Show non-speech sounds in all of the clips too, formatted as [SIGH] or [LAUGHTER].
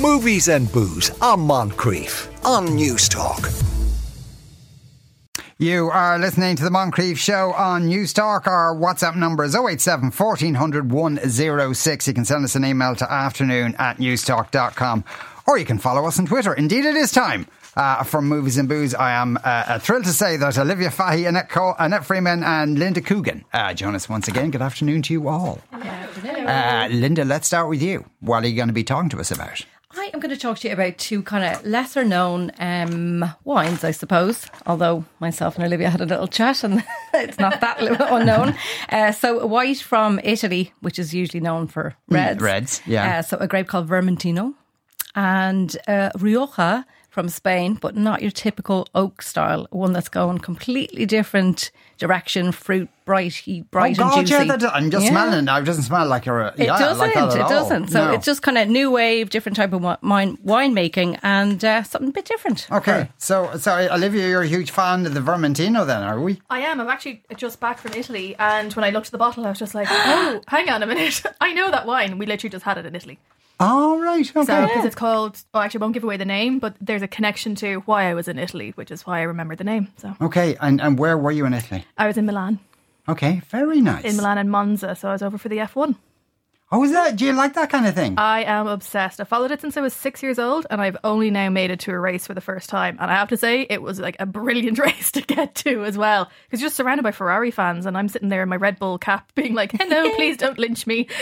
Movies and booze on Moncrieff on News Talk. You are listening to the Moncrieff Show on News Talk. Our WhatsApp number is 087 1400 106. You can send us an email to afternoon at newstalk.com or you can follow us on Twitter. Indeed, it is time. Uh, from Movies and Booze, I am uh, thrilled to say that Olivia Fahy, Annette, Cole, Annette Freeman, and Lynda Coogan uh, join us once again. Good afternoon to you all. Good Uh, Lynda, let's start with you. What are you going to be talking to us about? I am going to talk to you about two kind of lesser known um, wines, I suppose. Although myself and Olivia had a little chat and [LAUGHS] it's not that [LAUGHS] unknown. Uh, so, white from Italy, which is usually known for reds. Mm, reds, yeah. Uh, so, a grape called Vermentino. And uh, Rioja from Spain, but not your typical oak style, one that's going completely different direction, fruit, bright, bright oh, God, juicy. Yeah, that, I'm just Yeah. smelling it. It doesn't smell like a. It doesn't. Like that at it all. doesn't. So No. it's just kind of new wave, different type of wi- wine winemaking, and uh, something a bit different. Okay, so so Olivia, you're a huge fan of the Vermentino, then, are we? I am. I'm actually just back from Italy, and when I looked at the bottle, I was just like, [GASPS] "Oh, hang on a minute! [LAUGHS] I know that wine. We literally just had it in Italy." All right. Okay. So, because it's called, well, actually, I won't give away the name, but there's a connection to why I was in Italy, which is why I remember the name. So, okay, and and where were you in Italy? I was in Milan, Okay, very nice. in Milan and Monza, so I was over for the F1. Oh, is that? Do you like that kind of thing? I am obsessed. I followed it since I was six years old, and I've only now made it to a race for the first time. And I have to say, it was like a brilliant [LAUGHS] race to get to as well, because you're just surrounded by Ferrari fans, and I'm sitting there in my Red Bull cap, being like, "Hello, [LAUGHS] please don't lynch me." [LAUGHS]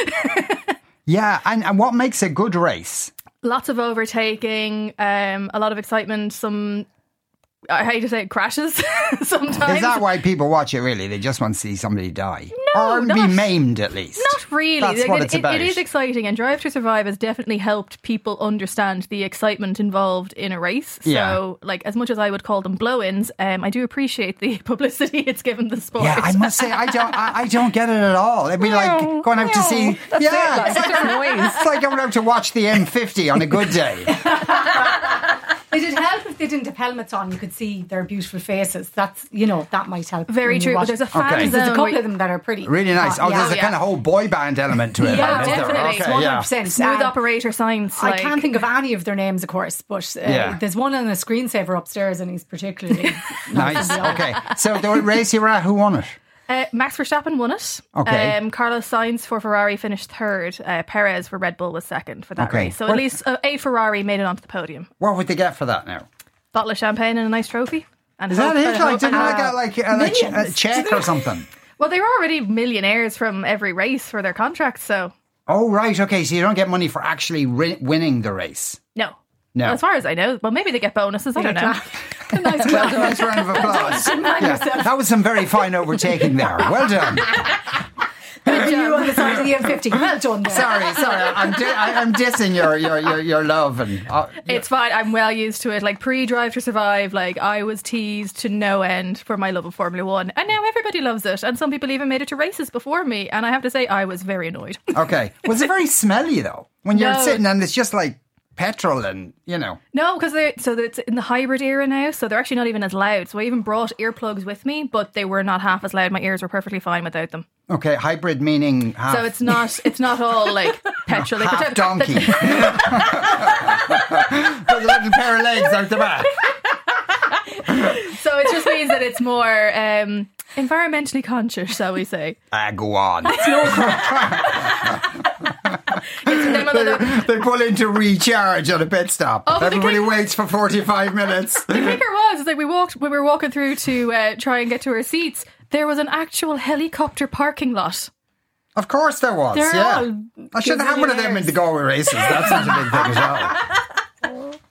yeah, and and what makes a good race? Lots of overtaking, um, a lot of excitement. Some, I hate to say, it, crashes [LAUGHS] sometimes. Is that why people watch it? Really, they just want to see somebody die, No, or be maimed at least. Not really. That's Like, what it- it's it- about. it is exciting, and Drive to Survive has definitely helped people understand the excitement involved in a race. So, Yeah. like, as much as I would call them blow-ins, um, I do appreciate the [LAUGHS] publicity it's given the sport. Yeah, I must say I don't. I, I don't get it at all. It'd be like going out to see. yeah, It's like noise. [LAUGHS] it's like going out to watch the M50 on a good day. It'd help if they didn't have helmets on. You could see their beautiful faces. That's you know that might help. Very true, but there's a it. fan Okay. zone. There's a couple of them that are pretty Really nice. hot, Oh, yeah. there's a yeah. kind of whole boy band element to it. Yeah, then, definitely. Okay, hundred percent. smooth operator science. I like- can't think of any of their names, of course, but uh, Yeah. there's one on a screensaver upstairs, and he's particularly [LAUGHS] Nice. [LAUGHS] Okay. So the race you were at, who won it? Uh, Max Verstappen won it. Okay. Um, Carlos Sainz for Ferrari finished third. Uh, Perez for Red Bull was second for that Okay. race. So Well- at least uh, a Ferrari made it onto the podium. What would they get for that now? Bottle of champagne and a nice trophy. And Is that it? Like, didn't I get like a, a, check or something? Well, they were already millionaires from every race for their contracts, so Oh, right. Okay. So you don't get money for actually winning the race. No. No. Well, as far as I know, well, maybe they get bonuses. I don't know. [LAUGHS] nice a Nice round of applause. [LAUGHS] Yeah, that was some very fine overtaking there. Well done. you on the side of the M50. Well done. There. Sorry, sorry. I'm, di- I- I'm dissing your, your, your, your love. and uh, It's fine. I'm well used to it. Like pre Drive to Survive, like I was teased to no end for my love of Formula One, and now everybody loves it. And some people even made it to races before me. And I have to say, I was very annoyed. Okay. Was it very smelly, though? When you're No. sitting and it's just like petrol and, you know. no, because they so it's in the hybrid era now, so they're actually not even as loud. So I even brought earplugs with me, but they were not half as loud. My ears were perfectly fine without them. Okay, hybrid meaning half. So it's not it's not all like [LAUGHS] petrol. They half donkey. [LAUGHS] [LAUGHS] With a little pair of legs out the back. So it just means that it's more um, environmentally conscious, shall we say? Ah, go on. It's them on the- they pull in to recharge at a pit stop. Oh, Everybody can- waits for 45 minutes. [LAUGHS] The kicker was, like we walked when we were walking through to uh, try and get to our seats. There was an actual helicopter parking lot. Of course there was, They're yeah. all I should have had one of them in the Galway races. That's such a big thing as well. [LAUGHS]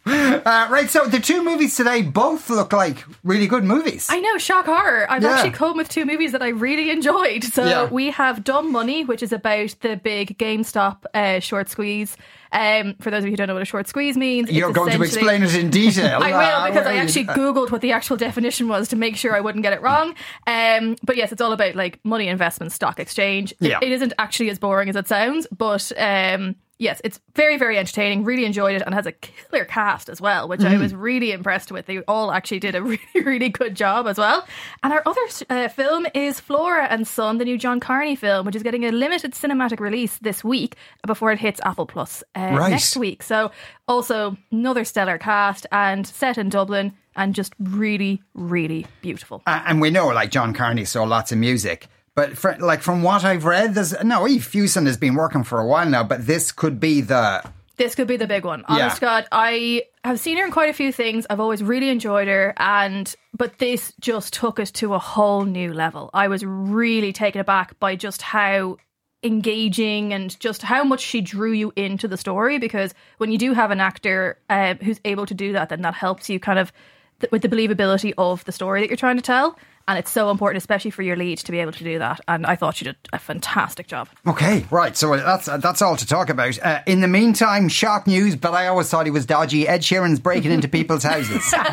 [LAUGHS] Uh, right, so the two movies today both look like really good movies. I know, shock horror. I've Yeah. actually come with two movies that I really enjoyed. So Yeah. we have Dumb Money, which is about the big GameStop uh, short squeeze. Um, for those of you who don't know what a short squeeze means, You're going to explain it in detail. [LAUGHS] I will because I actually googled what the actual definition was to make sure I wouldn't get it wrong. Um, but yes, it's all about like money investment, stock exchange. It- it isn't actually as boring as it sounds, but um, yes, it's very, very entertaining. Really enjoyed it and has a killer cast as well, which I was really impressed with. They all actually did a [LAUGHS] really, really good job as well. And our other uh, film is Flora and Son, the new John Carney film, which is getting a limited cinematic release this week before it hits Apple Plus uh, Right. next week. So, also another stellar cast and set in Dublin and just really, really beautiful. Uh, and we know, like John Carney saw lots of music. But for, like from what I've read, there's no Eve Hewson has been working for a while now. But this could be the This could be the big one. Honest Yeah. God, I have seen her in quite a few things. I've always really enjoyed her, and but this just took us to a whole new level. I was really taken aback by just how engaging and just how much she drew you into the story. Because when you do have an actor uh, who's able to do that, then that helps you kind of th- with the believability of the story that you're trying to tell. And it's so important, especially for your lead, to be able to do that. And I thought she did a fantastic job. Okay, right. So that's that's all to talk about. Uh, in the meantime, shock news, but I always thought he was dodgy. Ed Sheeran's breaking into people's houses. [LAUGHS]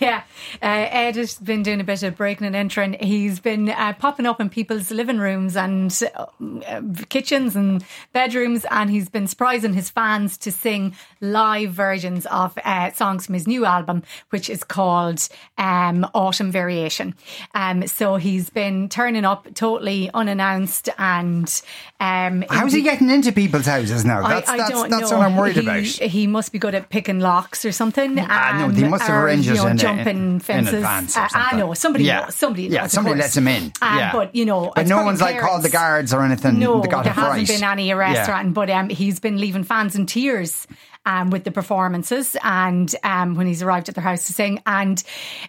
Yeah, uh, Ed has been doing a bit of breaking and entering. He's been uh, popping up in people's living rooms and uh, uh, kitchens and bedrooms, and he's been surprising his fans to sing live versions of uh, songs from his new album, which is called um, Autumn Variation. Um, so he's been turning up totally unannounced, and um, How's he getting into people's houses now? I, That's I that's, don't that's know. what I'm worried he, about. He must be good at picking locks or something. Ah, no, um, they must have arranged you know, in- jumping in- in fences. or Uh, I know somebody Yeah. knows. Somebody Yeah, knows, somebody lets him in. Um, Yeah. but you know, But no one's like called the guards or anything. No, there hasn't been any arrest Yeah. or anything, but um, he's been leaving fans in tears. Um, with the performances and um, when he's arrived at their house to sing, and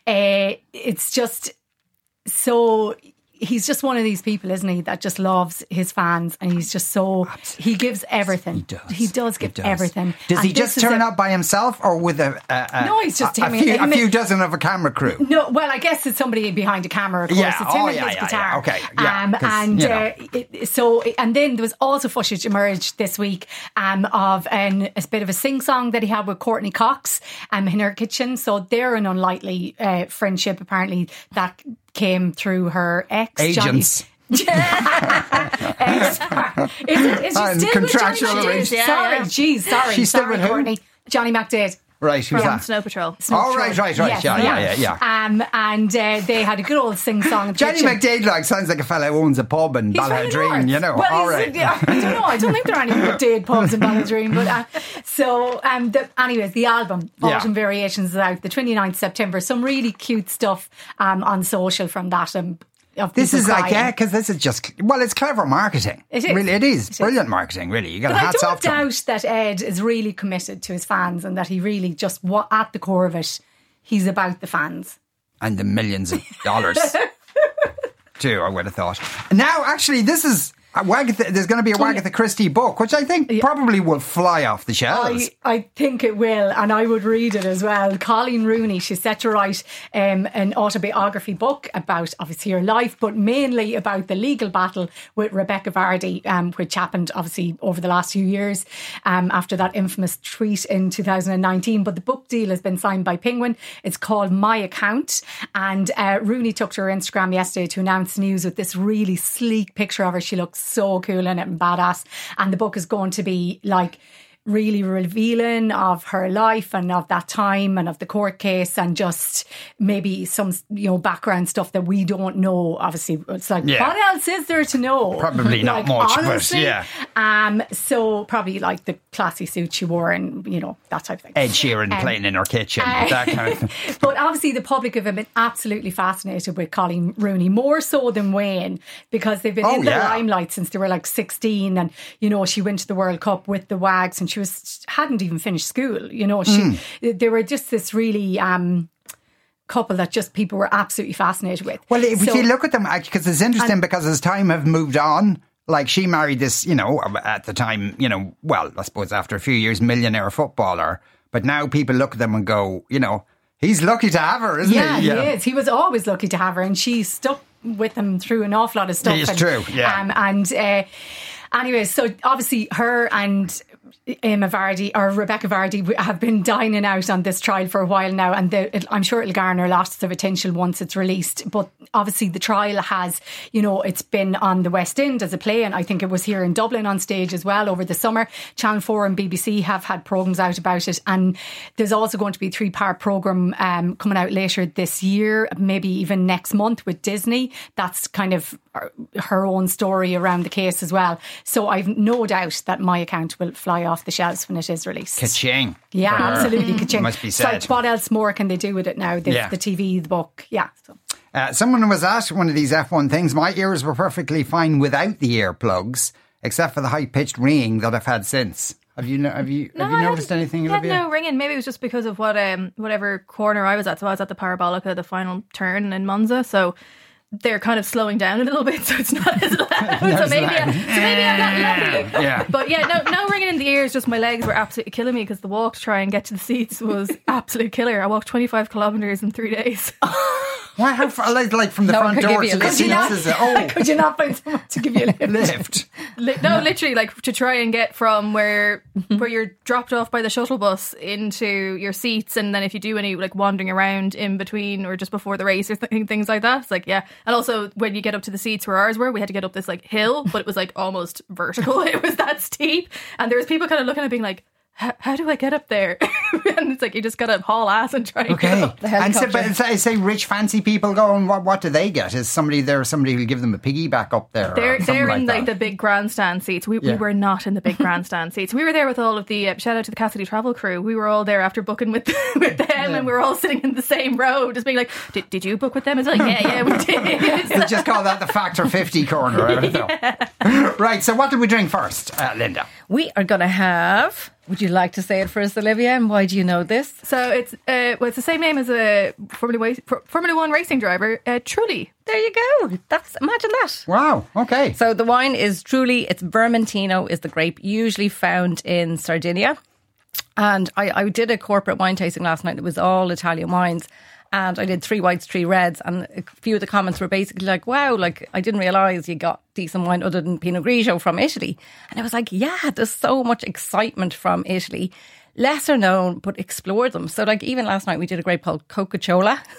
uh, it's just so he's just one of these people, isn't he, that just loves his fans, and he's just so he gives everything. He does. He does give does. everything. Does And he just turn a- up by himself or with a, a, a No, he's just a, few, a few dozen of a camera crew? No, well, I guess it's somebody behind a camera, of course. Yeah, It's him oh, and yeah, his yeah, guitar. yeah, okay, yeah, Um, and you know. uh, it, so, and then there was also footage emerged this week um, of an, a bit of a sing song that he had with Courteney Cox um, in her kitchen. So they're an unlikely uh, friendship, apparently, that came through her ex. Agents. [LAUGHS] ex. Is, it, is she And still contractual with Johnny McDaid? arrangements. Sorry, Yeah, yeah. geez, sorry. She's still sorry, with who? Courtney. Johnny McDaid. Right, who's From that? Snow Patrol. Oh, right, right, right. Yes, yeah, yeah, yeah, yeah. Um, and uh, they had a good old sing song. Johnny McDaid like sounds like a fella who owns a pub in Balladreen, you know. Well, All right. yeah, I don't know. I don't think there are any [LAUGHS] McDaid pubs in Balladreen. But uh, so, um, the, anyways, the album. Autumn Variations is out the 29th September. Some really cute stuff um, on social from that. Um, of This is like, yeah, because this is just, well, it's clever marketing. It is. Really, it is. It is. Brilliant marketing, really. You got But I don't off to doubt that Ed is really committed to his fans and that he really just, wa- at the core of it, he's about the fans. and the millions of dollars. [LAUGHS] too, I would have thought. Now, actually, this is Wagatha, there's going to be a Wagatha Christie book, which I think probably will fly off the shelves. I, I think it will, and I would read it as well. Coleen Rooney, she's set to write um, an autobiography book about obviously her life, but mainly about the legal battle with Rebekah Vardy, um, which happened obviously over the last few years um, after that infamous tweet in 2019. But the book deal has been signed by Penguin. It's called My Account, and uh, Rooney took to her Instagram yesterday to announce news with this really sleek picture of her. She looks so cool in it and badass, and the book is going to be like really revealing of her life and of that time and of the court case and just maybe some you know background stuff that we don't know obviously it's like Yeah. what else is there to know Probably not Like, much, honestly, yeah. um so probably like the classy suit she wore and you know that type of thing Ed Sheeran Um, playing in her kitchen, uh, that kind of thing. [LAUGHS] but obviously, the public have been absolutely fascinated with Coleen Rooney, more so than Wayne, because they've been Oh, in the yeah. limelight since they were like 16. And, you know, she went to the World Cup with the Wags and she was hadn't even finished school. You know, she Hmm. they were just this really. um couple that just people were absolutely fascinated with. Well, if So- you look at them, because it's interesting And- because as time have moved on, like she married this, you know, at the time, you know, well, I suppose after a few years, millionaire footballer. But now people look at them and go, you know, he's lucky to have her, isn't Yeah, he? Yeah, he is. He was always lucky to have her, and she stuck with him through an awful lot of stuff. It's and, true, yeah. Um, and uh, Anyway, so obviously her and Emma Vardy or Rebekah Vardy have been dining out on this trial for a while now, and the, it, I'm sure it'll garner lots of attention once it's released. But obviously, the trial has, you know, it's been on the West End as a play, and I think it was here in Dublin on stage as well over the summer. Channel Four and BBC have had programs out about it, and there's also going to be a three part program um, coming out later this year, maybe even next month with Disney. That's kind of her own story around the case as well. So I've no doubt that my account will fly off the shelves when it is released. Ka-ching. Yeah, absolutely. Ka-ching. Must be It's like, said. what else more can they do with it now? The, Yeah. the TV, the book. Yeah. So. Uh, someone was at one of these F1 things. My ears were perfectly fine without the earplugs, except for the high pitched ringing that I've had since. Have you have you have you noticed hadn't- anything, had no ringing. Maybe it was just because of what um whatever corner I was at. So I was at the Parabolica, the final turn in Monza. So they're kind of slowing down a little bit, [LAUGHS] so it's not as loud. [LAUGHS] so maybe, uh, I, so maybe I'm not lucky. Yeah. But yeah, no, no ringing in the ears. Just my legs were absolutely killing me because the walk to try and get to the seats was [LAUGHS] absolute killer. I walked 25 kilometers in three days. Why? How far? Like, from the No front door to the seats? Is it? [LAUGHS] Oh, Could you not find someone to give you a lift? lift. Li- no, literally, like to try and get from where mm-hmm. where you're dropped off by the shuttle bus into your seats, and then if you do any like wandering around in between or just before the race or th- [LAUGHS] things like that, it's like yeah. And also when you get up to the seats where ours were, we had to get up this like hill, but it was like almost vertical. [LAUGHS] It was that steep, and there was people kind of looking at it being like. How, how do I get up there? [LAUGHS] and it's like you just gotta haul ass and try. And get Okay. up. And so, but say, say rich fancy people going, what, what do they get? Is somebody there, somebody who'll give them a piggyback up there? They're, something they're in like like the big grandstand seats. We, Yeah. we were not in the big grandstand seats. We were there with all of the uh, shout out to the Cassidy travel crew. We were all there after booking with [LAUGHS] with them, and we were all sitting in the same row, just being like, "Did, did you book with them?" It's like, "Yeah, yeah, we did." [LAUGHS] They just call that the factor 50 corner. I don't know. Right, so what did we drink first, uh, Lynda? We are going to have. Would you like to say it first, Olivia? And why do you know this? so it's uh, well, it's the same name as a Formula One, Formula One racing driver, uh, Trulli. There you go. That's imagine that. Wow, okay. So the wine is Trulli it's Vermentino is the grape usually found in Sardinia. And I, I did a corporate wine tasting last night. It was all Italian wines. And I did three whites, three reds. And a few of the comments were basically like, wow, like I didn't realize you got decent wine other than Pinot Grigio from Italy. And I was like, yeah, there's so much excitement from Italy. Lesser known, but explore them. So like even last night we did a grape called Coca-Cola. [LAUGHS]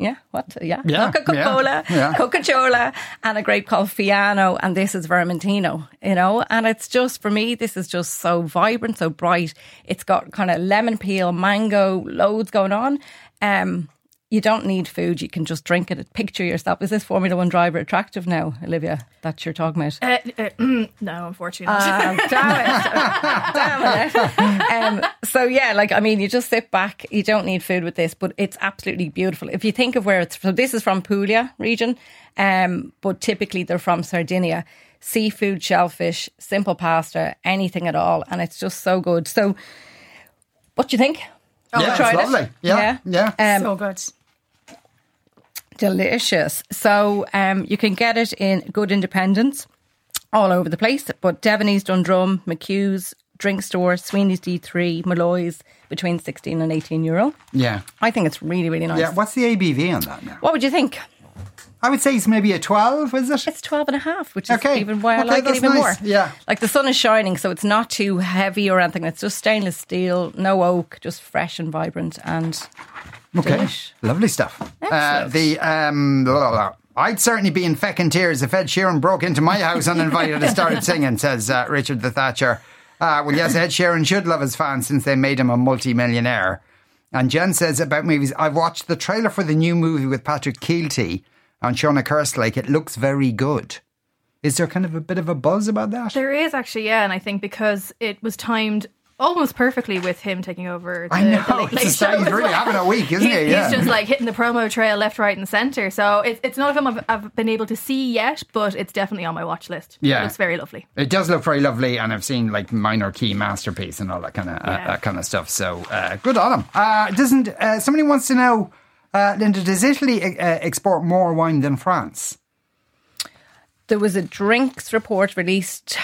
Yeah, what? Yeah, Yeah, Coca Cola, yeah, yeah. Coca Cola, and a grape called Fiano, and this is Vermentino, you know. And it's just for me, this is just so vibrant, so bright. It's got kind of lemon peel, mango, loads going on. Um, you don't need food; you can just drink it. Picture yourself. Is this Formula One driver attractive now, Olivia? That you're talking about? Uh, uh, no, unfortunately. Um, [LAUGHS] damn it. damn it. Um, so, yeah, like, I mean, you just sit back. You don't need food with this, but it's absolutely beautiful. If you think of where it's so this is from Puglia region, um, but typically they're from Sardinia. Seafood, shellfish, simple pasta, anything at all. And it's just so good. So, what do you think? Yeah, You it's tried it? lovely. Yeah, yeah. Um, so good. delicious. So um, you can get it in good independents all over the place. But Deveney's, Dundrum, McHugh's, Drink Store, Sweeney's D3, Molloy's between 16 and 18 euro. yeah. I think it's really, really nice. Yeah, what's the ABV on that now? What would you think? I would say it's maybe a 12, is it? It's 12 and a half, which is Okay. even why I Okay, like it even nice. more. Yeah. Like the sun is shining, so it's not too heavy or anything. It's just stainless steel, no oak, just fresh and vibrant. And Okay, Delish. lovely stuff. Uh, the um, blah, blah, blah. I'd certainly be in feckin' tears if Ed Sheeran broke into my house uninvited and started singing. [LAUGHS] Says uh, Richard the Thatcher. Uh, well, yes, Ed Sheeran should love his fans since they made him a multi-millionaire. And Jen says about movies, I've watched the trailer for the new movie with Patrick Kielty and Seána Kerslake. It looks very good. Is there kind of a bit of a buzz about that? There is actually, yeah, and I think because it was timed almost perfectly with him taking over. The, I know. the late, late It's show he's really having a week, [LAUGHS] isn't He's- he? Yeah. He's just like hitting the promo trail left, right, and centre. So it's it's not a film I've, I've been able to see yet, but it's definitely on my watch list. Yeah. it's very lovely. It does look very lovely, and I've seen like minor key masterpiece and all that kind of uh, that kind of stuff. So uh, good on him. Uh, doesn't uh, somebody wants to know, uh, Lynda? Does Italy uh, export more wine than France? there was a drinks report released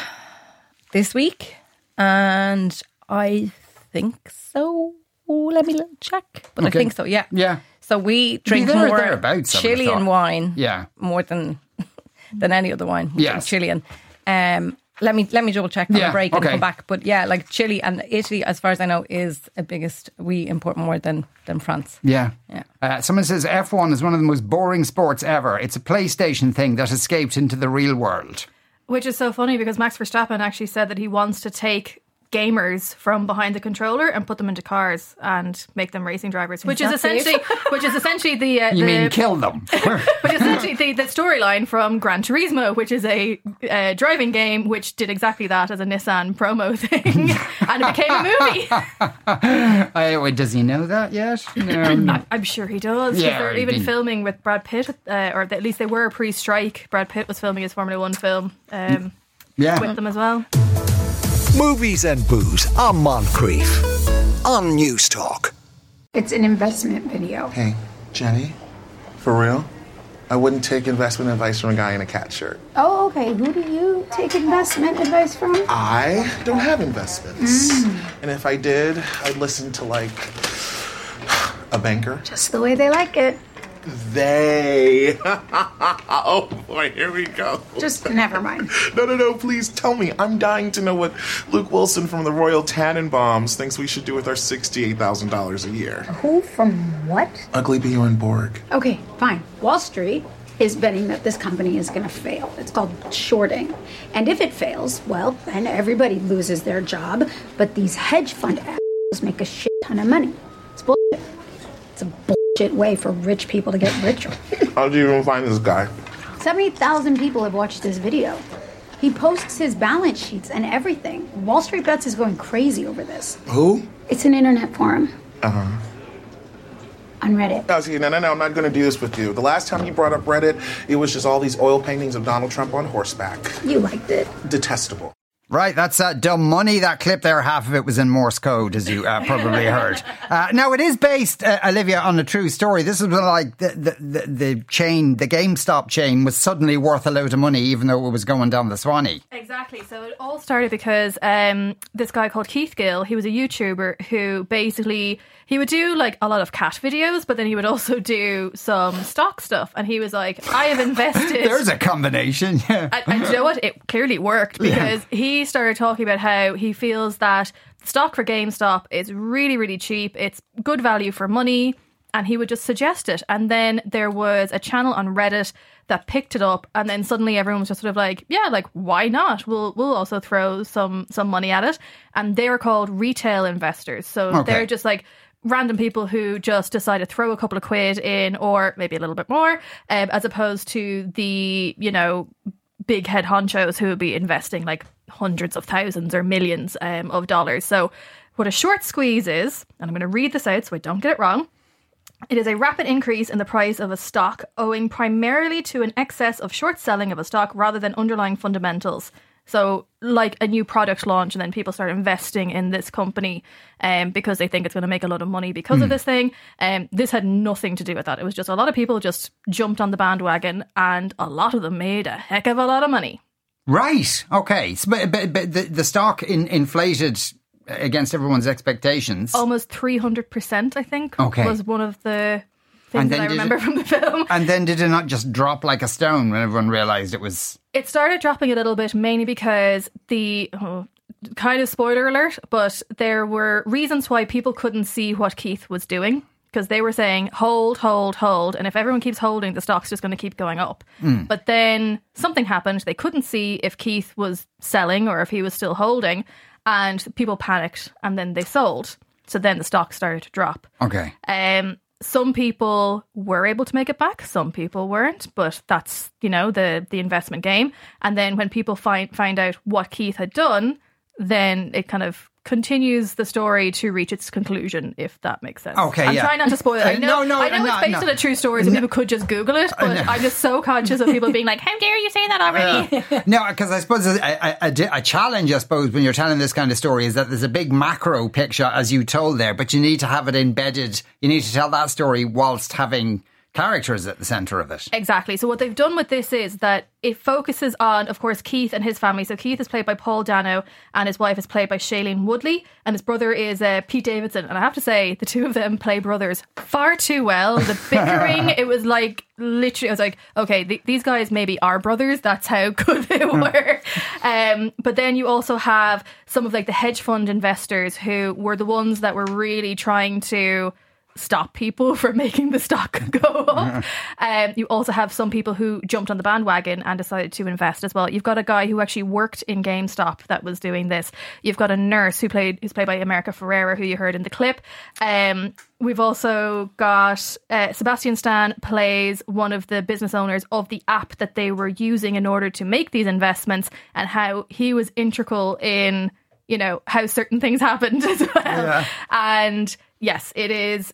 this week, and I think so. Oh, let me check, but Okay. I think so. Yeah, Yeah. So we drink there more thereabouts, I would Chilean wine, Yeah. more than [LAUGHS] than any other wine. Yes. Chilean. Um, let me let me double check on Yeah, the break and come back. But yeah, like Chile and Italy, as far as I know, is a biggest. We import more than than France. Yeah. Yeah. Uh, someone says F1 is one of the most boring sports ever. It's a PlayStation thing that escaped into the real world. Which is so funny because Max Verstappen actually said that he wants to take gamers from behind the controller and put them into cars and make them racing drivers, which is, that safe? essentially which is essentially the uh, You the, mean kill them? [LAUGHS] which is essentially the, the storyline from Gran Turismo, which is a uh, driving game which did exactly that as a Nissan promo [LAUGHS] thing, and it became a movie. [LAUGHS] uh, wait, does he know that yet? No. [CLEARS THROAT] I'm sure he does. Yeah, they're even didn't. filming with Brad Pitt, uh, or at least they were pre-strike. Brad Pitt was filming his Formula One film um, yeah. with them as well. Movies and booze on Moncrieff on News Talk. It's an investment video. Hey, Jenny, for real? I wouldn't take investment advice from a guy in a cat shirt. Oh, okay. Who do you take investment advice from? I don't have investments. Mm. And if I did, I'd listen to like a banker. Just the way they like it. They. [LAUGHS] oh boy, here we go. Just never mind. No, no, no, please tell me. I'm dying to know what Luke Wilson from the Royal Tenenbaums thinks we should do with our $68,000 a year. Who from what? Ugly Bjorn Borg. Okay, fine. Wall Street is betting that this company is going to fail. It's called shorting. And if it fails, well, then everybody loses their job, but these hedge fund assholes make a shit ton of money. It's bullshit. It's a bullshit way for rich people to get richer. [LAUGHS] How'd you even find this guy? 70,000 people have watched this video. He posts his balance sheets and everything. Wall Street Bets is going crazy over this. Who? It's an internet forum. Uh-huh. On Reddit. No, see, no, no, no, I'm not going to do this with you. The last time you brought up Reddit, it was just all these oil paintings of Donald Trump on horseback. You liked it. Detestable. Right, that's uh, dumb money. That clip there, half of it was in Morse code, as you uh, probably heard. Uh, now, it is based, uh, Olivia, on a true story. This is like the, the, the, the chain, the GameStop chain, was suddenly worth a load of money, even though it was going down the Swanee. Exactly. So it all started because um, this guy called Keith Gill, he was a YouTuber who basically he would do like a lot of cat videos, but then he would also do some stock stuff. And he was like, I have invested. [LAUGHS] There's a combination. Yeah. and, and you know what? It clearly worked because he started talking about how he feels that stock for GameStop is really, really cheap. It's good value for money. And he would just suggest it. And then there was a channel on Reddit that picked it up. And then suddenly everyone was just sort of like, yeah, like, why not? We'll, we'll also throw some, some money at it. And they were called retail investors. So Okay. they're just like, random people who just decide to throw a couple of quid in or maybe a little bit more um, as opposed to the you know big head honchos who would be investing like hundreds of thousands or millions um, of dollars so what a short squeeze is and i'm going to read this out so i don't get it wrong it is a rapid increase in the price of a stock owing primarily to an excess of short selling of a stock rather than underlying fundamentals. So, like a new product launch, and then people start investing in this company um, because they think it's going to make a lot of money because of this thing. Um, this had nothing to do with that. It was just a lot of people just jumped on the bandwagon, and a lot of them made a heck of a lot of money. Right. Okay. So, but, but, but the, the stock in, inflated against everyone's expectations. Almost 300%, I think, Okay. was one of the things that I remember it- [LAUGHS] from the film. [LAUGHS] And then did it not just drop like a stone when everyone realised it was. It started dropping a little bit mainly because the oh, kind of spoiler alert, but there were reasons why people couldn't see what Keith was doing because they were saying hold, hold, hold, and if everyone keeps holding, the stock's just going to keep going up. But then something happened; they couldn't see if Keith was selling or if he was still holding, and people panicked, and then they sold. So then the stock started to drop. Okay. Um, some people were able to make it back, some people weren't, but that's you know the the investment game. And then when people find find out what Keith had done, then it kind of continues the story to reach its conclusion, if that makes sense. Okay, I'm yeah. trying not to spoil it. I [LAUGHS] Uh, know, no, no, I know no, it's based no. on a true story, so people could just Google it. But. I'm just so conscious of people being like, "How dare you say that already?" [LAUGHS] No, because I suppose a, a, a challenge, I suppose, when you're telling this kind of story is that there's a big macro picture, as you told there, but you need to have it embedded. You need to tell that story whilst having characters at the centre of it. Exactly. So what they've done with this is that it focuses on, of course, Keith and his family. So Keith is played by Paul Dano, and his wife is played by Shailene Woodley, and his brother is uh, Pete Davidson. And I have to say, the two of them play brothers far too well. The bickering, [LAUGHS] it was like literally, I was like, okay, th- these guys maybe are brothers. That's how good they were. Um, but then you also have some of like the hedge fund investors who were the ones that were really trying to stop people [LAUGHS] from making the stock [LAUGHS] go up. Um, you also have some people who jumped on the bandwagon and decided to invest as well. You've got a guy who actually worked in GameStop that was doing this. You've got a nurse who played who's played by America Ferrera, who you heard in the clip. Um, we've also got uh, Sebastian Stan plays one of the business owners of the app that they were using in order to make these investments, and how he was integral in you know how certain things [LAUGHS] happened as well. And yes, it is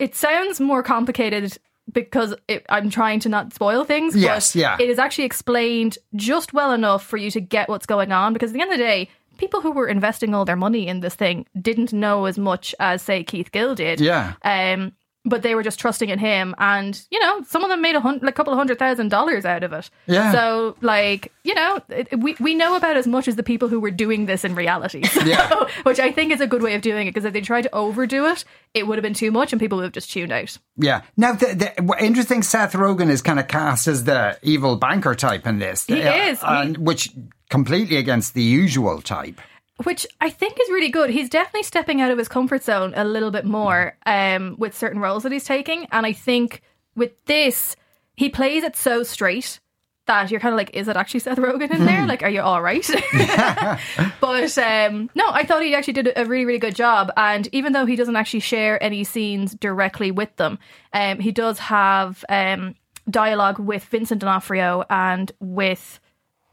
it sounds more complicated because it, I'm trying to not spoil things. Yes, but yeah. It is actually explained just well enough for you to get what's going on. Because at the end of the day, people who were investing all their money in this thing didn't know as much as say Keith Gill did. Yeah. Um, but they were just trusting in him, and you know, some of them made a like, couple of hundred thousand dollars out of it. Yeah. So, like, you know, it, we we know about as much as the people who were doing this in reality. [LAUGHS] So, Yeah. which I think is a good way of doing it because if they tried to overdo it, it would have been too much, and people would have just tuned out. Yeah. Now, the, the interesting. Seth Rogen is kind of cast as the evil banker type in this. He Uh, is. and, which completely against the usual type. Which I think is really good. He's definitely stepping out of his comfort zone a little bit more um, with certain roles that he's taking, and I think with this, he plays it so straight that you're kind of like, is it actually Seth Rogen in there? Like, are you all right? [LAUGHS] [LAUGHS] but um, no, I thought he actually did a really, really good job. And even though he doesn't actually share any scenes directly with them, um, he does have um, dialogue with Vincent D'Onofrio and with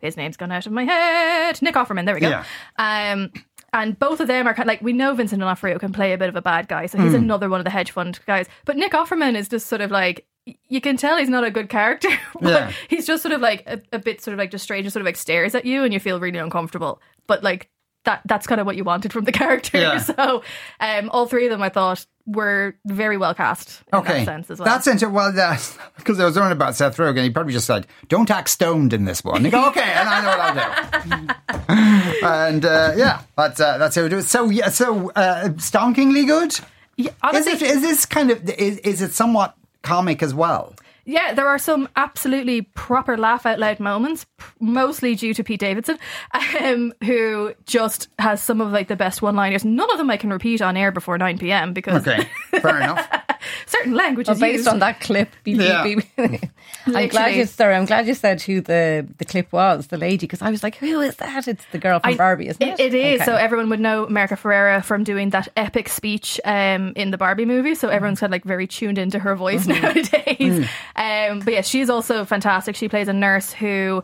his name's gone out of my head. Nick Offerman. There we go. Yeah. Um, and both of them are kind of like we know Vincent D'Onofrio can play a bit of a bad guy, so he's another one of the hedge fund guys. But Nick Offerman is just sort of like you can tell he's not a good character. [LAUGHS] but Yeah. he's just sort of like a, a bit sort of like just strange and sort of like stares at you, and you feel really uncomfortable. But like that that's kind of what you wanted from the [LAUGHS] character. Yeah. So um, all three of them, I thought, were very well cast in Okay, that sense as well. that's interesting. Well, because [LAUGHS] I was learning about Seth Rogen, he probably just said, "Don't act stoned in this one." You go, "Okay," and I know what I'll do. [LAUGHS] and uh, yeah, that's uh, that's how we do it. So yeah, so uh, stonkingly good. yeah, Is it? Is this kind of? Is, is it somewhat comic as well? Yeah, there are some absolutely proper laugh out loud moments, mostly due to Pete Davidson, um, who just has some of like the best one liners. None of them I can repeat on air before 9 p.m. because Okay, fair enough. [LAUGHS] certain language Well, based used. on that clip, beep, beep, Yeah. beep. [LAUGHS] I'm glad you, sorry, I'm glad you said who the, the clip was, the lady, because I was like, who is that? It's the girl from I- Barbie, isn't it? It, it is. Okay. So everyone would know America Ferrera from doing that epic speech um, in the Barbie movie. So everyone's kind of like very tuned into her voice nowadays. Um, but yeah, she's also fantastic. She plays a nurse who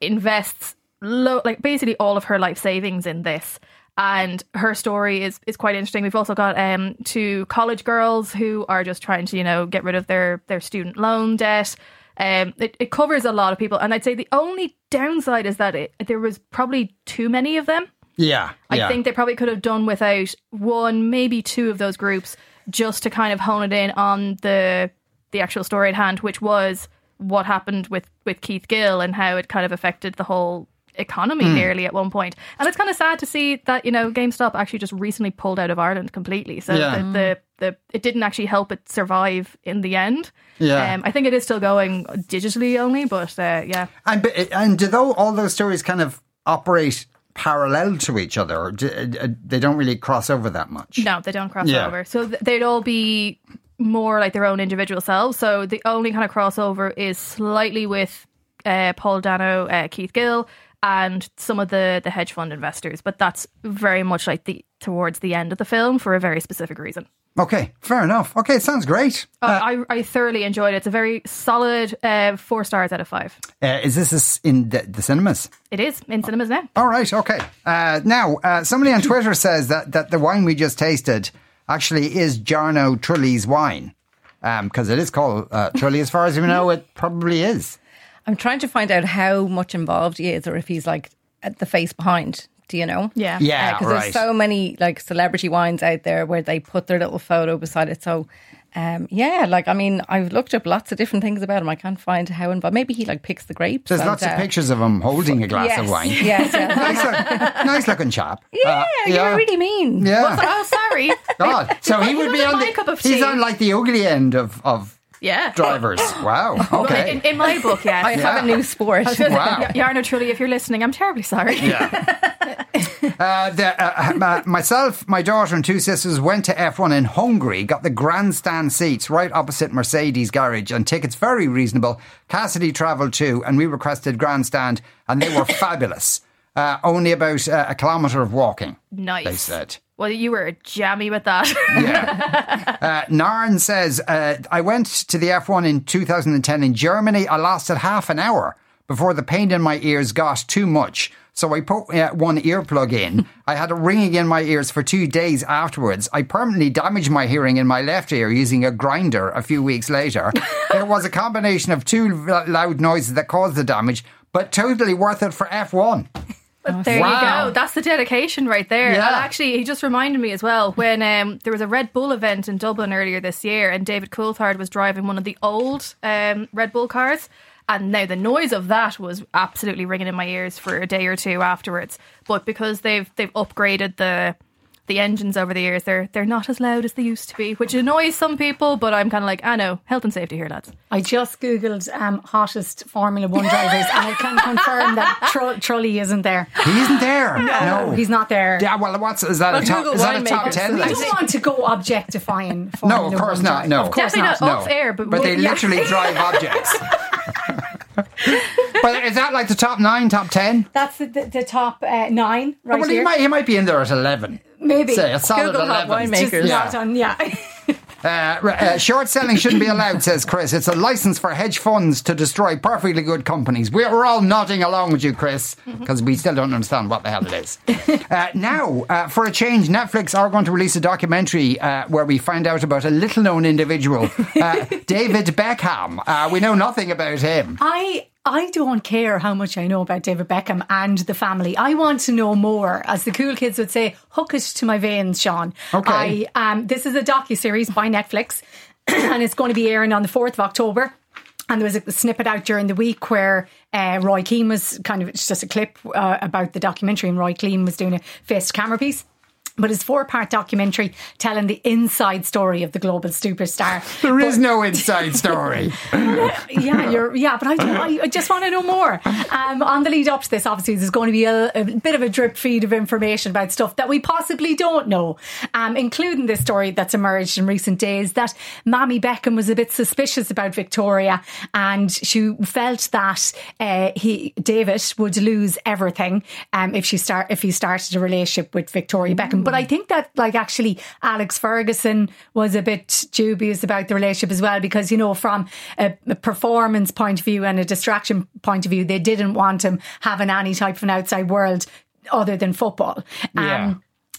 invests lo- like basically all of her life savings in this. And her story is, is quite interesting. We've also got um, two college girls who are just trying to, you know, get rid of their, their student loan debt. Um, it, it covers a lot of people. And I'd say the only downside is that it, there was probably too many of them. Yeah, I yeah. think they probably could have done without one, maybe two of those groups, just to kind of hone it in on the the actual story at hand, which was what happened with with Keith Gill and how it kind of affected the whole economy Hmm. nearly at one point. And it's kind of sad to see that you know GameStop actually just recently pulled out of Ireland completely. So Yeah. the, the the it didn't actually help it survive in the end. Yeah. um, I think it is still going digitally only, but uh, yeah. And and do though all those stories kind of operate parallel to each other? Uh, they don't really cross over that much. No, they don't cross Yeah. over. So they'd all be more like their own individual selves. So the only kind of crossover is slightly with uh, Paul Dano, uh, Keith Gill, and some of the the hedge fund investors. But that's very much like the towards the end of the film for a very specific reason. Okay, fair enough. Okay, it sounds great. Uh, I I thoroughly enjoyed it. It's a very solid uh, four stars out of five. Uh, is this in the, the cinemas? It is in cinemas now. All right, okay. Uh, now, uh, somebody on Twitter says that, that the wine we just tasted actually is Jarno Trulli's wine. Because it is called uh, Trulli, as far as we know, it probably is. I'm trying to find out how much involved he is or if he's like at the face behind Do you know? Yeah. Yeah, because right. there's so many like celebrity wines out there where they put their little photo beside it. So, um, yeah, like I mean, I've looked up lots of different things about him. I can't find how involved. Maybe he like picks the grapes. There's and, lots of uh, pictures of him holding a glass yes, of wine. Yes, yes. [LAUGHS] nice, look, nice looking chap. [LAUGHS] yeah, Uh, you're really mean. Yeah. Oh, sorry. God. [LAUGHS] So he would be on my the. cup of He's on like the ugly end of of Yeah. drivers. [COUGHS] Wow. Okay. in, in my book, yeah. I have a new sport. [LAUGHS] Wow. Jarno Trulli, if you're listening, I'm terribly sorry. [LAUGHS] Uh, the, uh, uh, myself, my daughter, and two sisters went to F1 in Hungary, got the grandstand seats right opposite Mercedes garage, and tickets very reasonable. Cassidy travelled too, and we requested grandstand, and they were [LAUGHS] fabulous. Uh, only about uh, a kilometre of walking. Nice. They said. Well, you were jammy with that. [LAUGHS] Uh, Narn says, uh, I went to the F1 in 2010 in Germany. I lasted half an hour before the pain in my ears got too much. So I put uh, one earplug in. I had a ringing in my ears for two days afterwards. I permanently damaged my hearing in my left ear using a grinder a few weeks later. [LAUGHS] it was a combination of two loud noises that caused the damage, but totally worth it for F1. There Wow. you go. That's the dedication right there. Yeah. And actually, he just reminded me as well when um, there was a Red Bull event in Dublin earlier this year, and David Coulthard was driving one of the old um, Red Bull cars. And now the noise of that was absolutely ringing in my ears for a day or two afterwards. But because they've they've upgraded the the engines over the years, they're they're not as loud as they used to be, which annoys some people. But I'm kind of like, I know, health and safety here, lads. I just googled um, hottest Formula One drivers, and I can confirm that Tro- Trulli isn't there. He isn't there. No. he's not there. Yeah, well, what's is that a top? Google Is that a top ten I don't want to go objectifying. Formula No, of course One not. drivers. No, of course Definitely not. not off air, but, But they yeah. literally drive [LAUGHS] objects. but is that like the top nine, top ten? That's the, the, the top uh, nine right well, he might, he might be in there at eleven. Maybe. Say a solid Google hot eleven. winemakers. Just Yeah. not on, yeah. Uh, uh, short selling shouldn't be allowed, says Chris. It's a license for hedge funds to destroy perfectly good companies. We're, all nodding along with you, Chris, because we still don't understand what the hell it is. [LAUGHS] uh, now, uh, for a change, Netflix are going to release a documentary uh, where we find out about a little known individual, uh, [LAUGHS] David Beckham. Uh, we know nothing about him. I I don't care how much I know about David Beckham and the family. I want to know more. As the cool kids would say, hook it to my veins, Sean. Okay. I, um, this is a docu-series by Netflix [CLEARS THROAT] and it's going to be airing on the 4th of October. And there was a snippet out during the week where uh, Roy Keane was kind of, it's just a clip uh, about the documentary and Roy Keane was doing a face to camera piece. But it's four part documentary telling the inside story of the global superstar. [LAUGHS] There is no inside story. [LAUGHS] yeah, you're yeah, but I, I, I just want to know more. Um, on the lead up to this, obviously, there's going to be a, a bit of a drip feed of information about stuff that we possibly don't know, um, including this story that's emerged in recent days that Mammy Beckham was a bit suspicious about Victoria, and she felt that uh, he David would lose everything um, if she start if he started a relationship with Victoria Beckham. But I think that like actually Alex Ferguson was a bit dubious about the relationship as well because you know from a, a performance point of view and a distraction point of view, they didn't want him having any type of an outside world other than football. Um, Yeah.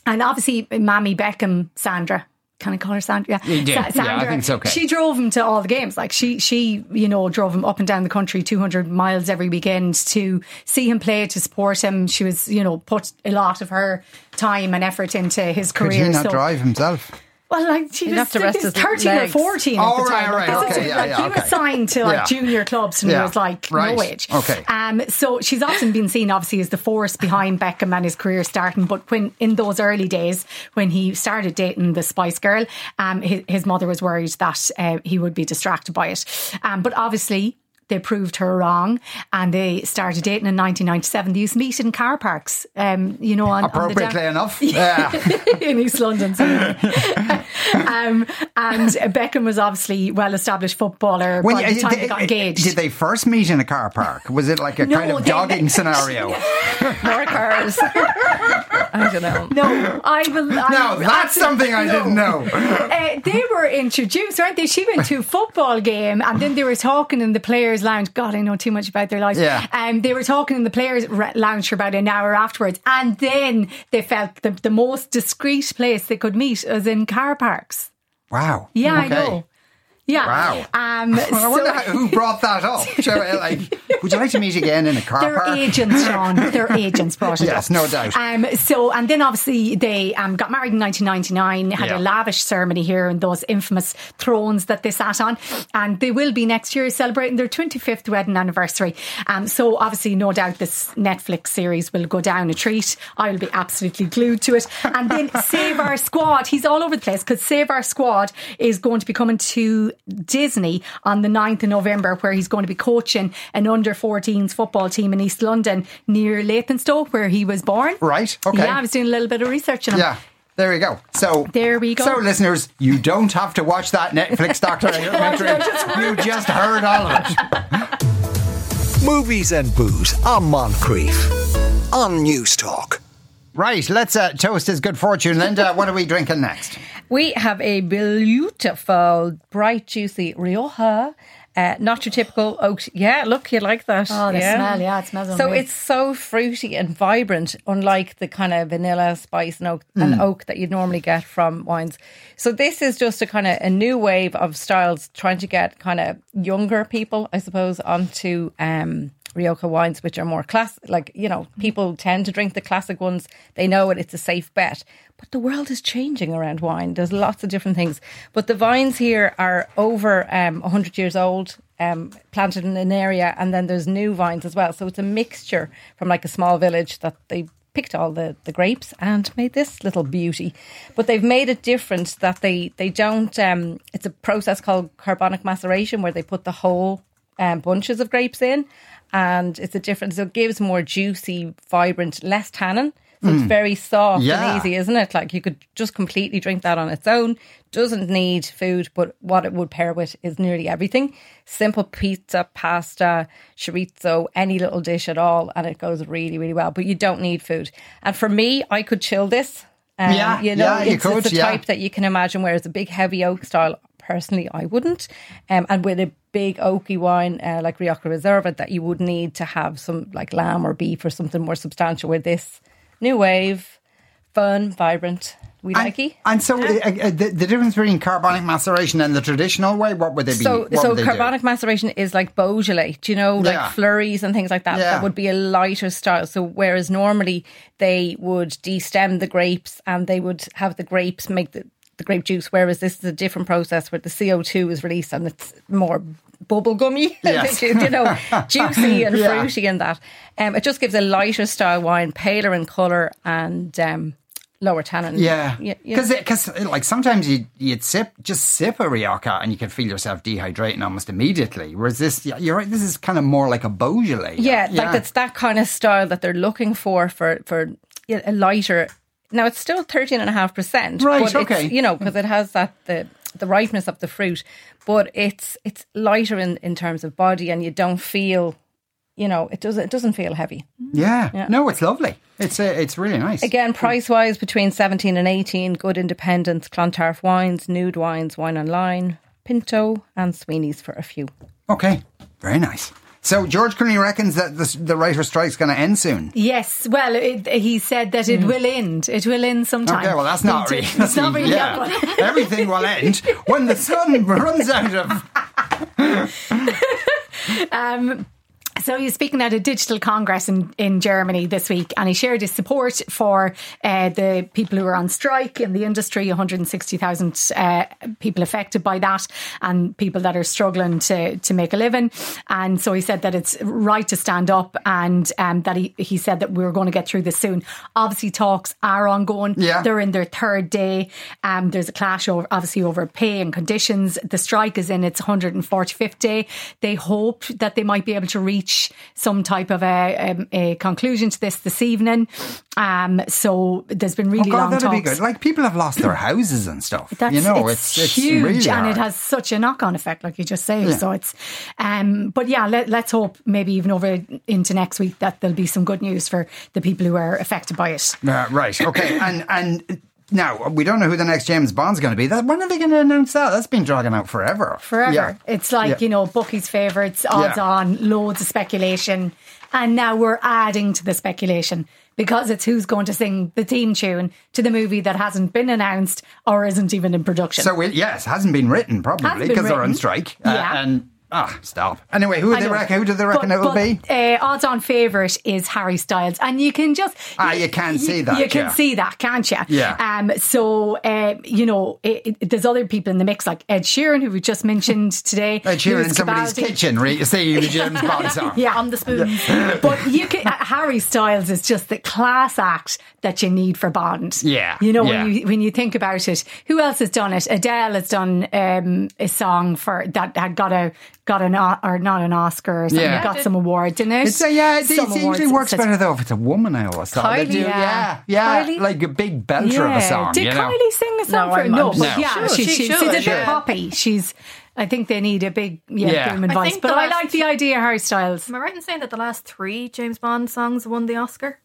And obviously, Mammy Beckham, Sandra. Can I call her Sandra? Yeah, You do. Yeah, I think it's okay. She drove him to all the games. Like she, she, you know, drove him up and down the country, two hundred miles every weekend to see him play, to support him. She was, you know, put a lot of her time and effort into his career. Could career. he did not so, drive himself? Well, like she He'd was, have to rest was his thirteen or legs. fourteen at Oh, the right, time. right, Like, okay, yeah, like, yeah, he okay. was signed to like Yeah. junior clubs and Yeah, he was like right, no age. okay. Um, so she's often been seen, obviously, as the force behind Beckham and his career starting. But when in those early days, when he started dating the Spice Girl, um, his, his mother was worried that uh, he would be distracted by it. Um, but obviously. They proved her wrong, and they started dating in 1997. They used to meet in car parks, um, you know, on, on Appropriately down- enough. [LAUGHS] Yeah. in East London. [LAUGHS] Um, and Beckham was obviously well established footballer When by the time they, they- got engaged. Did they first meet in a car park? Was it like a No, kind of dogging jogging scenario? [LAUGHS] More cars. I don't know. no, I will. I, No, that's something I didn't know. Uh, they were introduced, weren't they? She went to a football game, and then they were talking and the players' lounge. God, I know too much about their lives. Yeah. Um, they were talking in the players' lounge for about an hour afterwards, and then they felt the, the most discreet place they could meet was in car parks. Wow. Yeah, I know. Yeah. Wow. Um, [LAUGHS] I wonder so- how- who brought that up. [LAUGHS] So, uh, like, would you like to meet again in a car They're park? agents, Sean. They're [LAUGHS] agents brought it Yes, up. no doubt. Um, so, and then obviously they um, got married in 1999, had Yeah. a lavish ceremony here in those infamous thrones that they sat on. And they will be next year celebrating their 25th wedding anniversary. Um, so, obviously, no doubt this Netflix series will go down a treat. I will be absolutely glued to it. And then Save Our Squad, he's all over the place because Save Our Squad is going to be coming to Disney on the 9th of November, where he's going to be coaching an under 14s football team in East London near Leytonstone, where he was born. Right, okay. Yeah, I was doing a little bit of research on him. Yeah. There we go. So There we go. So, listeners, you don't have to watch that Netflix [LAUGHS] documentary. you just heard all of it. Movies and booze on Moncrieff on News Talk. Right, let's uh, toast his good fortune. Lynda, what are we drinking next? We have a beautiful, bright, juicy Rioja. Uh, not your typical oak. Yeah, look, you like that. Oh, the smell, yeah, it smells So unreal. it's so fruity and vibrant, unlike the kind of vanilla, spice, and oak, Mm. and oak that you'd normally get from wines. So this is just a kind of a new wave of styles trying to get kind of younger people, I suppose, onto um, Rioja wines, which are more classic. Like you know, people tend to drink the classic ones. They know it; it's a safe bet. But the world is changing around wine. There's lots of different things. But the vines here are over um, 100 years old, um, planted in an area, and then there's new vines as well. So it's a mixture from like a small village that they picked all the, the grapes and made this little beauty. But they've made it different that they, they don't, um, it's a process called carbonic maceration where they put the whole um, bunches of grapes in. And it's a different, so it gives more juicy, vibrant, less tannin. So it's very soft Yeah. and easy, isn't it? Like you could just completely drink that on its own. Doesn't need food, but what it would pair with is nearly everything. Simple pizza, pasta, chorizo, any little dish at all, and it goes really, really well. But you don't need food. And for me, I could chill this. Um, Yeah, you know, yeah, you it's, could, it's the yeah. type that you can imagine. Whereas a big heavy oak style, personally, I wouldn't. Um, and with a big oaky wine uh, like Rioja Reserva, that you would need to have some like lamb or beef or something more substantial. With this new wave, fun, vibrant, we And, like it. and so, uh, uh, the, the difference between carbonic maceration and the traditional way, what would they be? So, so they do? carbonic maceration is like Beaujolais, do you know, like Yeah. Fleuries and things like that. Yeah. That would be a lighter style. So, whereas normally they would destem the grapes and they would have the grapes make the, the grape juice, whereas this is a different process where the CO2 is released and it's more bubble gummy, [LAUGHS] Yes. you know, [LAUGHS] juicy and Yeah. fruity and that. Um, it just gives a lighter style wine, paler in colour and um, lower tannin. Yeah, yeah, because because like sometimes you you'd sip just sip a Rioja and you can feel yourself dehydrating almost immediately. Whereas this, yeah, you're right. This is kind of more like a Beaujolais. Yeah, like it's that kind of style that they're looking for for for a lighter. Now it's still thirteen and a half percent, Right, But okay. you know, because it has that the the ripeness of the fruit, but it's it's lighter in in terms of body, and you don't feel, you know, it doesn't it doesn't feel heavy. yeah. No, it's lovely. It's uh, it's really nice. Again, price wise between seventeen and eighteen. Good independents, Clontarf wines, Nude wines, Wine Online, Pinto, and Sweeney's for a few. Okay, very nice. So George Clooney reckons that the, the writer strike's going to end soon. Yes, well, it, he said that it will end. It will end sometime. Okay, well that's not [LAUGHS] really. That's not really yeah. [LAUGHS] Everything will end when the sun [LAUGHS] runs out of. Um, so he's speaking at a digital congress in, in Germany this week, and he shared his support for uh, the people who are on strike in the industry. 160,000 uh, people affected by that, and people that are struggling to to make a living. And so he said that it's right to stand up, and um, that he he said that we're going to get through this soon. Obviously, talks are ongoing. Yeah. they're in their third day. Um, there's a clash over obviously over pay and conditions. The strike is in its 145th day. They hope that they might be able to reach some type of a, um, a conclusion to this this evening. Um, so there's been Oh really God, long that'd talks. be good. Like people have lost their houses and stuff. That's, you know, it's, it's, it's huge really and it has such a knock on effect, like you just say. Yeah. So it's, um, but yeah, let, let's hope maybe even over into next week that there'll be some good news for the people who are affected by it. Uh, right. Okay. and and now we don't know who the next James Bond's going to be. That, when are they going to announce that? That's been dragging out forever. forever. Yeah. It's like, Yeah. you know, Bucky's favourites, odds Yeah. on, loads of speculation. And now we're adding to the speculation because it's who's going to sing the theme tune to the movie that hasn't been announced or isn't even in production. So it, yes, hasn't been written probably because they're on written. strike. Uh, Yeah. and ah, stop. Anyway, who I they know. reckon? Who do they reckon But- it will but, be? Uh, odds on favourite is Harry Styles, and you can just Ah, you can see that, You can yeah. see that, can't you? Yeah. Um. So, uh, you know, it, it, there's other people in the mix, like Ed Sheeran, who we just mentioned today. Ed Sheeran Lewis in somebody's Capaldi. kitchen, re- singing the James Bond [LAUGHS] song. Yeah. on the spoon. But you can, [LAUGHS] Harry Styles is just the class act that you need for Bond. Yeah, you know yeah. when you when you think about it, who else has done it? Adele has done um, a song for that had got a got an or not an Oscar or something. Yeah. got some awards in it. It's a, yeah, it, Some it usually works better though if it's a woman. I always thought they Kylie? do. Yeah. Yeah, yeah, Kylie? like a big belter of a song. Did you know? Kylie sing a song No, for I'm- No, I'm- but No. yeah, Should, she, she she, she's a bit yeah. poppy. She's. I think they need a big yeah, Yeah. booming I voice. But I like the idea, Harry Styles. Am I right in saying that the last three James Bond songs won the Oscar?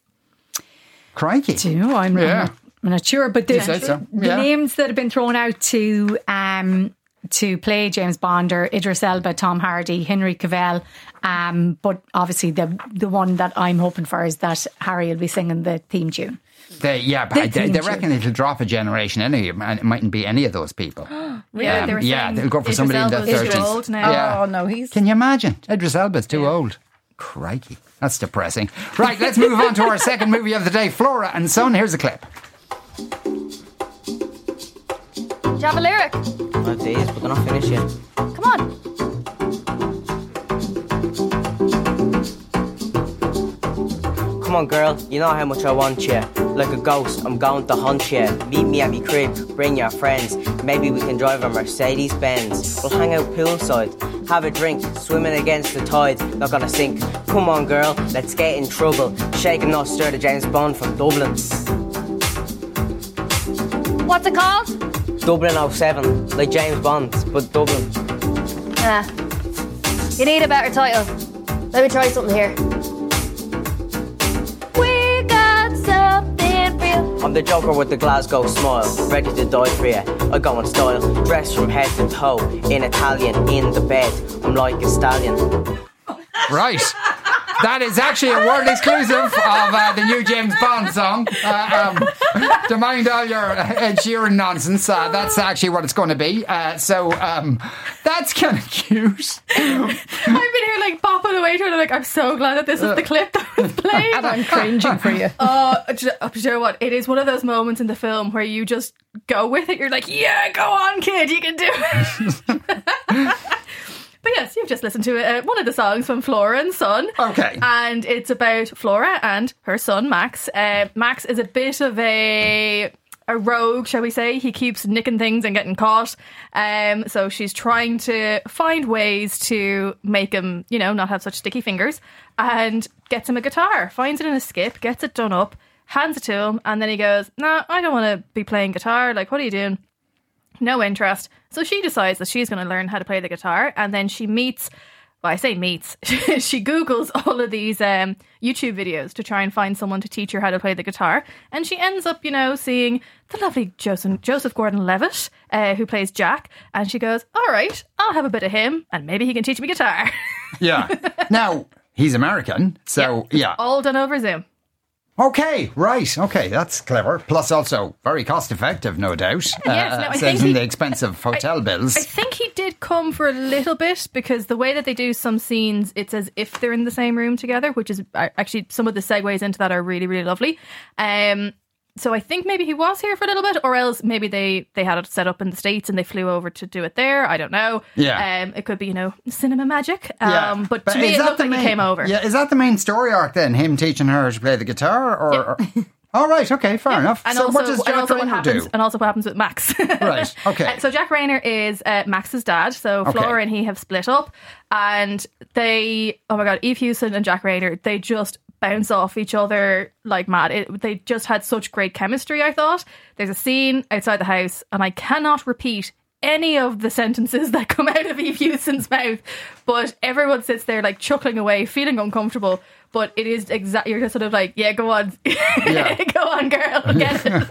Crikey. Do you know? I'm, Yeah. I'm, not, I'm not sure, but the, You said so. the names that have been thrown out to um, to play James Bond are Idris Elba, Tom Hardy, Henry Cavill. Um, but obviously, the the one that I'm hoping for is that Harry will be singing the theme tune. They, yeah, but The they, they reckon it'll drop a generation anyway, and it mightn't be any of those people. [GASPS] Yeah, Um, they were yeah, saying they'll go for Idris somebody in their Elba's too 30s. old now. Yeah. Oh no, he's Can you imagine? Idris Elba's too old. Crikey. That's depressing. Right, let's move on to our second movie of the day, Flora and Son. Here's a clip. Do you have a lyric? Five days, but they're not finished yet. Come on. On, girl, you know how much I want you. Like a ghost, I'm going to hunt you. Meet me at my crib, bring your friends. Maybe we can drive a Mercedes Benz. We'll hang out poolside, have a drink, swimming against the tide, not gonna sink. Come on, girl, let's get in trouble. Shake and not stir the James Bond from Dublin. What's it called? Dublin 07, like James Bond, but Dublin. Ah, You need a better title. Let me try something here. The Joker with the Glasgow smile, ready to die for you. I go in style, dressed from head to toe, in Italian, in the bed. I'm like a stallion. Right. That is actually a world exclusive of uh, the new James Bond song. Uh, um, to mind all your Ed Sheeran nonsense, uh, that's actually what it's going to be. Uh, so um, that's kind of cute. I've been here like bopping away to it. I'm like, I'm so glad that this is the clip that was playing. and [LAUGHS] I'm cringing for you. Oh, you do you know what? It is one of those moments in the film where you just go with it. You're like, yeah, go on, kid, you can do it. [LAUGHS] but yes, you've just listened to uh, one of the songs from Flora and Son. Okay. And it's about Flora and her son, Max. Uh, Max is a bit of a a rogue, shall we say. He keeps nicking things and getting caught. Um, so she's trying to find ways to make him, you know, not have such sticky fingers and gets him a guitar, finds it in a skip, gets it done up, hands it to him, and then he goes, No, I don't want to be playing guitar. Like, what are you doing? No interest. So she decides that she's going to learn how to play the guitar, and then she meets. Well, I say meets. [LAUGHS] she Googles all of these um, YouTube videos to try and find someone to teach her how to play the guitar, and she ends up, you know, seeing the lovely Joseph, Joseph Gordon-Levitt, uh, who plays Jack, and she goes, "All right, I'll have a bit of him, and maybe he can teach me guitar." [LAUGHS] Yeah. Now, he's American, so yeah. all done over Zoom. Okay, right. Okay, that's clever. Plus, also very cost effective, no doubt. Uh, Yes, no, I think saving he- the expensive hotel bills. I think he did come for a little bit because the way that they do some scenes, it's as if they're in the same room together, which is uh, actually some of the segues into that are really, really lovely. Um, so I think maybe he was here for a little bit, or else maybe they they had it set up in the states and they flew over to do it there. I don't know. Yeah. um, it could be you know cinema magic. Yeah. Um, but, to me, it that looked like main- he came over. Yeah, is that the main story arc then? Him teaching her to play the guitar, or? or- [LAUGHS] All right. Okay. Fair enough. And so, also, what does Jack Reynor happens, do? and also what happens with Max. [LAUGHS] Right, okay. Uh, so Jack Reynor is uh, Max's dad. So Okay. Flora and he have split up, and they, oh my god, Eve Hewson and Jack Reynor, they just bounce off each other like mad. It, they just had such great chemistry. I thought there's a scene outside the house, and I cannot repeat. Any of the sentences [LAUGHS] that come out of Eve Hewson's mouth, but everyone sits there like chuckling away, feeling uncomfortable. But it is exactly you're just sort of like, yeah, go on, [LAUGHS] Yeah. [LAUGHS] go on, girl, get it.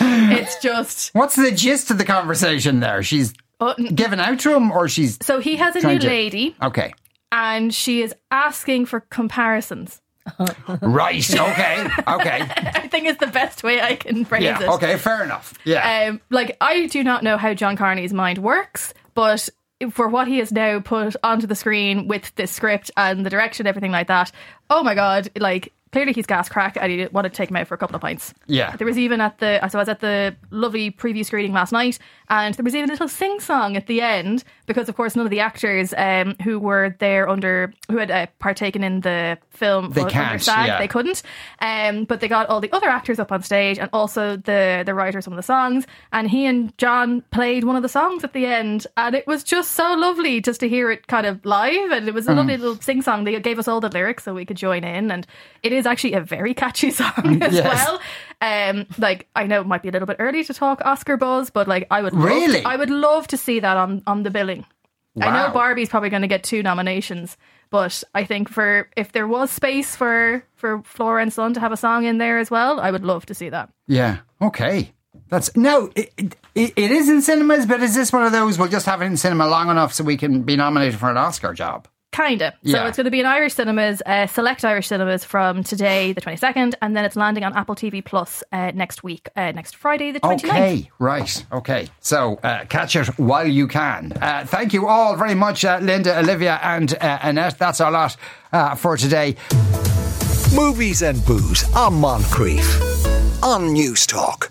it's just. What's the gist of the conversation there? She's Oh, n- giving out to him, or she's so he has a new to- lady, okay. And she is asking for comparisons. [LAUGHS] Right. Okay. Okay. [LAUGHS] I think it's the best way I can phrase Yeah. it. Okay. Fair enough. Yeah. Um, like I do not know how John Carney's mind works, but for what he has now put onto the screen with this script and the direction, everything like that, oh my god! Like clearly he's gas crack, and he want to take him out for a couple of pints. Yeah. There was even at the so I was at the lovely preview screening last night, and there was even a little sing song at the end because, of course, none of the actors um, who were there under who had uh, partaken in the film They can't, SAG, yeah. they couldn't. Um, but they got all the other actors up on stage and also the the writer of some of the songs. And he and John played one of the songs at the end, and it was just so lovely just to hear it kind of live. And it was a Mm. lovely little sing song. They gave us all the lyrics so we could join in, and it is actually a very catchy [LAUGHS] song as Yes. well. Um, like I know it might be a little bit early to talk Oscar buzz, but like I would love Really? to, I would love to see that on on the billing. I Wow. know Barbie's probably going to get two nominations, but I think for if there was space for for Flora and Son to have a song in there as well, I would love to see that. Yeah. Okay. That's no. It, it, it is in cinemas, but is this one of those? We'll just have it in cinema long enough so we can be nominated for an Oscar job. Kinda. Yeah. So it's going to be in Irish cinemas, uh, select Irish cinemas from today, the twenty second, and then it's landing on Apple TV Plus uh, next week, uh, next Friday, the 29th. Okay, right. Okay. So uh, catch it while you can. Uh, thank you all very much, uh, Lynda, Olivia, and uh, Annette. That's our lot uh, for today. Movies and booze on Moncrieff on Newstalk.